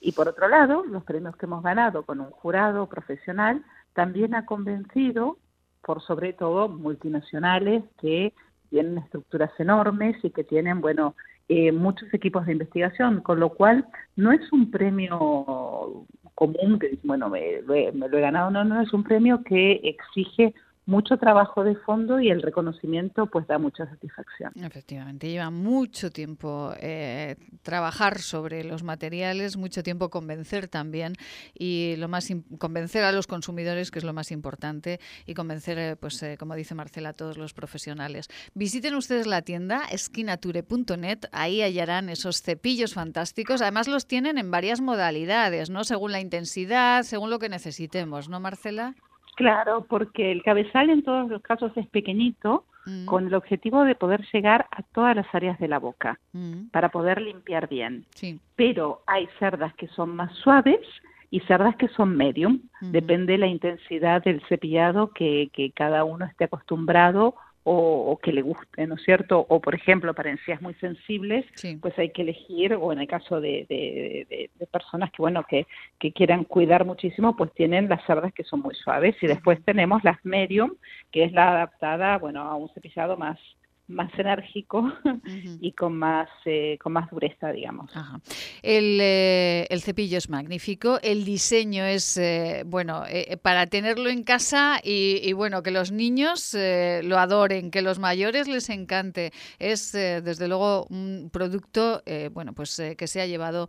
Y por otro lado, los premios que hemos ganado con un jurado profesional también ha convencido, por sobre todo multinacionales que tienen estructuras enormes y que tienen, bueno, eh, muchos equipos de investigación, con lo cual no es un premio común que bueno, me, me lo he ganado, no, no, es un premio que exige mucho trabajo de fondo y el reconocimiento pues da mucha satisfacción. Efectivamente, lleva mucho tiempo eh, trabajar sobre los materiales, mucho tiempo convencer también y lo más convencer a los consumidores que es lo más importante y convencer eh, pues eh, como dice Marcela a todos los profesionales. Visiten ustedes la tienda esquinature.net, ahí hallarán esos cepillos fantásticos, además los tienen en varias modalidades, ¿no? Según la intensidad, según lo que necesitemos, ¿no Marcela? Claro, porque el cabezal en todos los casos es pequeñito, mm. con el objetivo de poder llegar a todas las áreas de la boca, mm. para poder limpiar bien. Pero hay cerdas que son más suaves y cerdas que son medium, depende de la intensidad del cepillado que, que cada uno esté acostumbrado o, que le guste, ¿no es cierto? O, por ejemplo, para encías muy sensibles, pues hay que elegir, o en el caso de, de, personas que, bueno, que, que, quieran cuidar muchísimo, pues tienen las cerdas que son muy suaves. Y después tenemos las medium, que es la adaptada, bueno, a un cepillado más más enérgico y con más eh, con más dureza, digamos. El, eh, el, cepillo es magnífico, el diseño es eh, bueno para tenerlo en casa y, bueno que los niños lo adoren, que los mayores les encante. Es desde luego un producto bueno pues que se ha llevado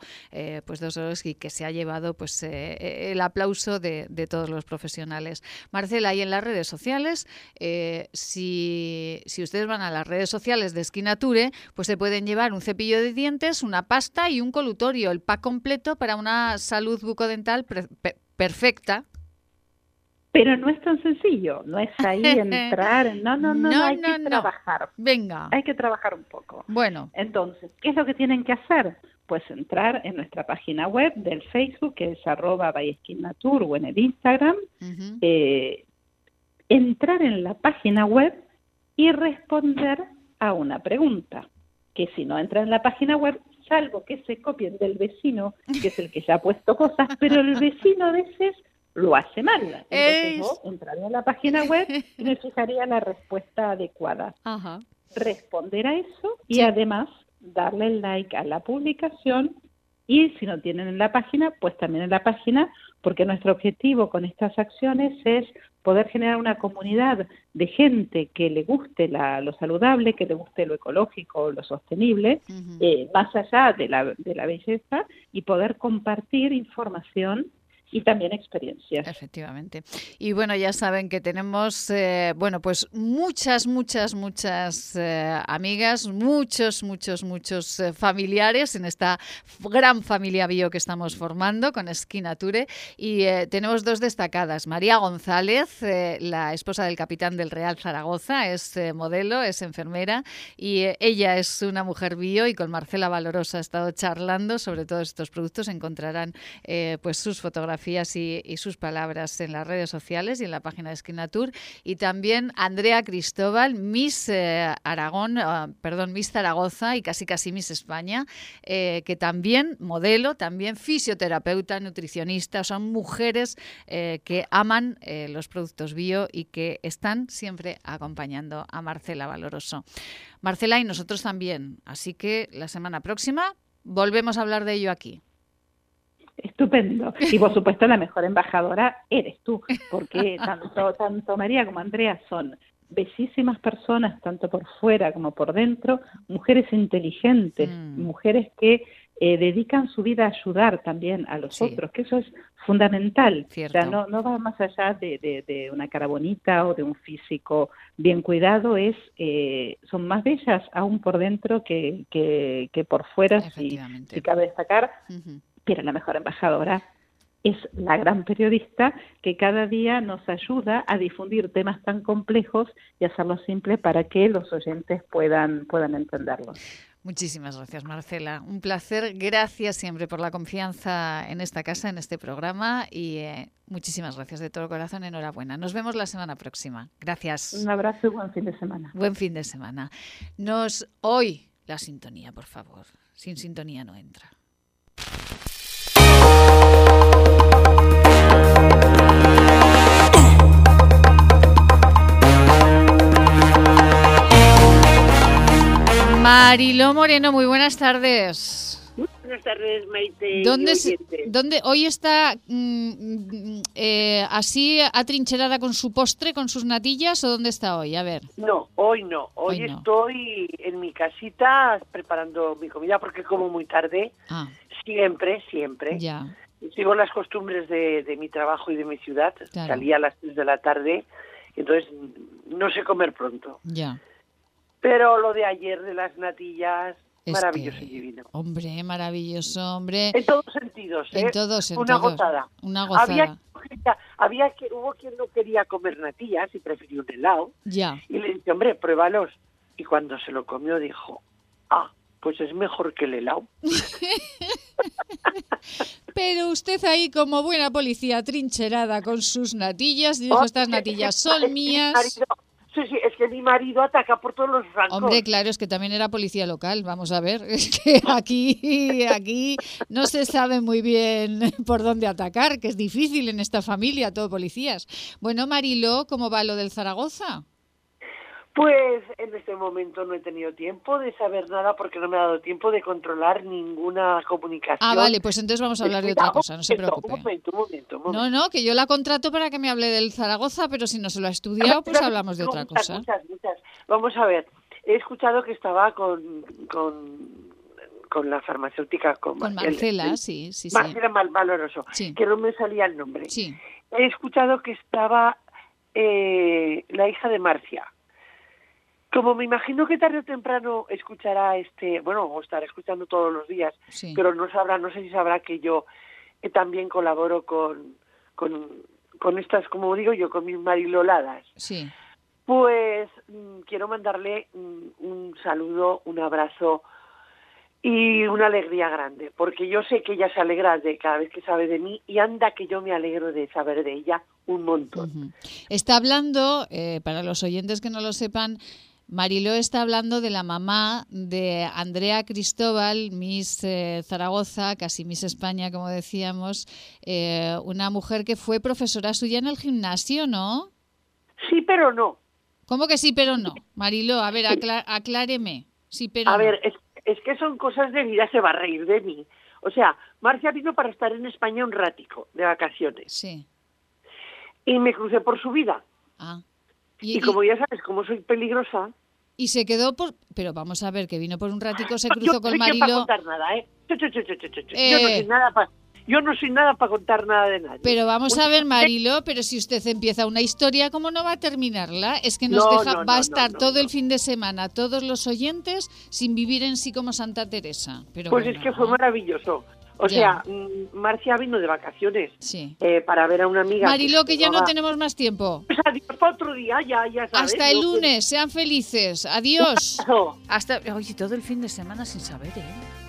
pues dos horas y que se ha llevado pues el aplauso de, de, todos los profesionales. Marcela, y en las redes sociales, si, si ustedes van a las redes sociales de Esquinature, pues se pueden llevar un cepillo de dientes, una pasta y un colutorio, el pack completo para una salud bucodental perfecta. Pero no es tan sencillo, no es ahí entrar, no, no, no, no hay que trabajar. Venga. Hay que trabajar un poco. Bueno. Entonces, ¿qué es lo que tienen que hacer? Pues entrar en nuestra página web del Facebook, que es arroba o en el Instagram, eh, entrar en la página web y responder a una pregunta, que si no entra en la página web, salvo que se copien del vecino, que es el que ya ha puesto cosas, pero el vecino a veces lo hace mal. Entonces vos entraría en la página web y me fijaría la respuesta adecuada. Responder a eso y además darle el like a la publicación Y si no tienen en la página, pues también en la página, porque nuestro objetivo con estas acciones es poder generar una comunidad de gente que le guste la, lo saludable, que le guste lo ecológico, lo sostenible, eh, más allá de la, de la belleza, y poder compartir información y también experiencias. Efectivamente. Y bueno, ya saben que tenemos, eh, bueno, pues muchas, muchas, muchas eh, amigas, muchos, muchos, muchos eh, familiares en esta gran familia bio que estamos formando con Esquinature. Y tenemos dos destacadas. María González, la esposa del capitán del Real Zaragoza, es modelo, es enfermera y ella es una mujer bio y con Marcela Valorosa ha estado charlando sobre todos estos productos. Encontrarán pues sus fotografías y, sus palabras en las redes sociales y en la página de Skinatur. Y también Andrea Cristóbal, Miss eh, Aragón, ah, perdón, Miss Zaragoza y casi casi Miss España, eh, que también modelo, también fisioterapeuta, nutricionista, son mujeres eh, que aman los productos bio y que están siempre acompañando a Marcela Valoroso. Marcela y nosotros también. Así que la semana próxima volvemos a hablar de ello aquí. Estupendo. Y por supuesto la mejor embajadora eres tú, porque tanto, tanto María como Andrea son bellísimas personas, tanto por fuera como por dentro, mujeres inteligentes, mm. mujeres que eh, dedican su vida a ayudar también a los otros, que eso es fundamental. O sea, no, no va más allá de, de, una cara bonita o de un físico bien cuidado, es eh, son más bellas aún por dentro que, que, que por fuera, si, si, cabe destacar pero la mejor embajadora es la gran periodista que cada día nos ayuda a difundir temas tan complejos y hacerlo simple para que los oyentes puedan, puedan entenderlos. Muchísimas gracias, Marcela. Un placer. Gracias siempre por la confianza en esta casa, en este programa y eh, muchísimas gracias de todo corazón. Enhorabuena. Nos vemos la semana próxima. Gracias. Un abrazo y buen fin de semana. Buen fin de semana. Nos hoy la sintonía, por favor. Sin sintonía no entra. Mariló Moreno, muy buenas tardes. Buenas tardes, Maite. ¿Dónde, ¿dónde hoy está mm, mm, eh, así atrincherada con su postre, con sus natillas, o dónde está hoy? A ver. No, hoy no. Hoy, estoy en mi casita preparando mi comida porque como muy tarde. Ah. Siempre, siempre. Ya. Sigo las costumbres de, mi trabajo y de mi ciudad. Salí a las 3 de la tarde, entonces no sé comer pronto. Ya. Pero lo de ayer de las natillas, maravilloso y divino. Hombre, maravilloso, hombre. En todos sentidos, ¿eh? En todos, en Una todos. gozada. Una gozada. Había, había que, hubo quien no quería comer natillas y prefirió un helado. Ya. Y le dije, hombre, pruébalos. Y cuando se lo comió dijo, ah, pues es mejor que el helado. Pero usted ahí como buena policía trincherada con sus natillas, dijo, estas natillas son mías. Sí, sí, es que mi marido ataca por todos los francos. Hombre, claro, es que también era policía local, vamos a ver. Es que aquí, aquí no se sabe muy bien por dónde atacar, que es difícil en esta familia, todo policías. Bueno, Marilo, ¿cómo va lo del Zaragoza? Pues en este momento no he tenido tiempo de saber nada porque no me ha dado tiempo de controlar ninguna comunicación. Ah, vale, pues entonces vamos a hablar de otra cosa, no se preocupe. Un momento, un momento, un momento. No, no, que yo la contrato para que me hable del Zaragoza, pero si no se lo ha estudiado, pues hablamos de otra cosa. Muchas, muchas. Vamos a ver, he escuchado que estaba con, con, la farmacéutica. Con, con Marcela, sí, sí, sí. Marcela Valoroso, que no me salía el nombre. Sí. He escuchado que estaba eh, la hija de Marcia como me imagino que tarde o temprano escuchará este, bueno, o estará escuchando todos los días, pero no sabrá, no sé si sabrá que yo eh, también colaboro con, con, estas, como digo yo, con mis mariloladas. Sí. Pues mm, quiero mandarle mm, un saludo, un abrazo y una alegría grande, porque yo sé que ella se alegra de cada vez que sabe de mí y anda que yo me alegro de saber de ella un montón. Está hablando, eh, para los oyentes que no lo sepan, Mariló está hablando de la mamá de Andrea Cristóbal, Miss eh, Zaragoza, casi Miss España, como decíamos, eh, una mujer que fue profesora suya en el gimnasio, ¿no? Sí, pero no. ¿Cómo que sí, pero no? Mariló, a ver, acláreme. Sí, pero a ver, es, es, que son cosas de vida, se va a reír de mí. O sea, Marcia vino para estar en España un ratico de vacaciones. Sí. Y me crucé por su vida. Ah. Y, como ya sabes, como soy peligrosa. Y se quedó por. Pero vamos a ver, que vino por un ratico, se cruzó con Marilo. Yo no contar nada, ¿eh? Yo no soy nada para yo no soy nada para contar nada de nadie. Pero vamos a ver, Marilo, pero si usted empieza una historia, ¿cómo no va a terminarla? Es que nos deja, va a estar todo el fin de semana, todos los oyentes, sin vivir en sí como Santa Teresa. Pero pues es que fue maravilloso. O sea, mm, Marcia vino de vacaciones eh, para ver a una amiga. Marilo, que, ya no tenemos más tiempo. Pues adiós otro día, ya, ya sabes. Hasta el lunes, sean felices. Adiós. Hasta. Oye, todo el fin de semana sin saber, ¿eh?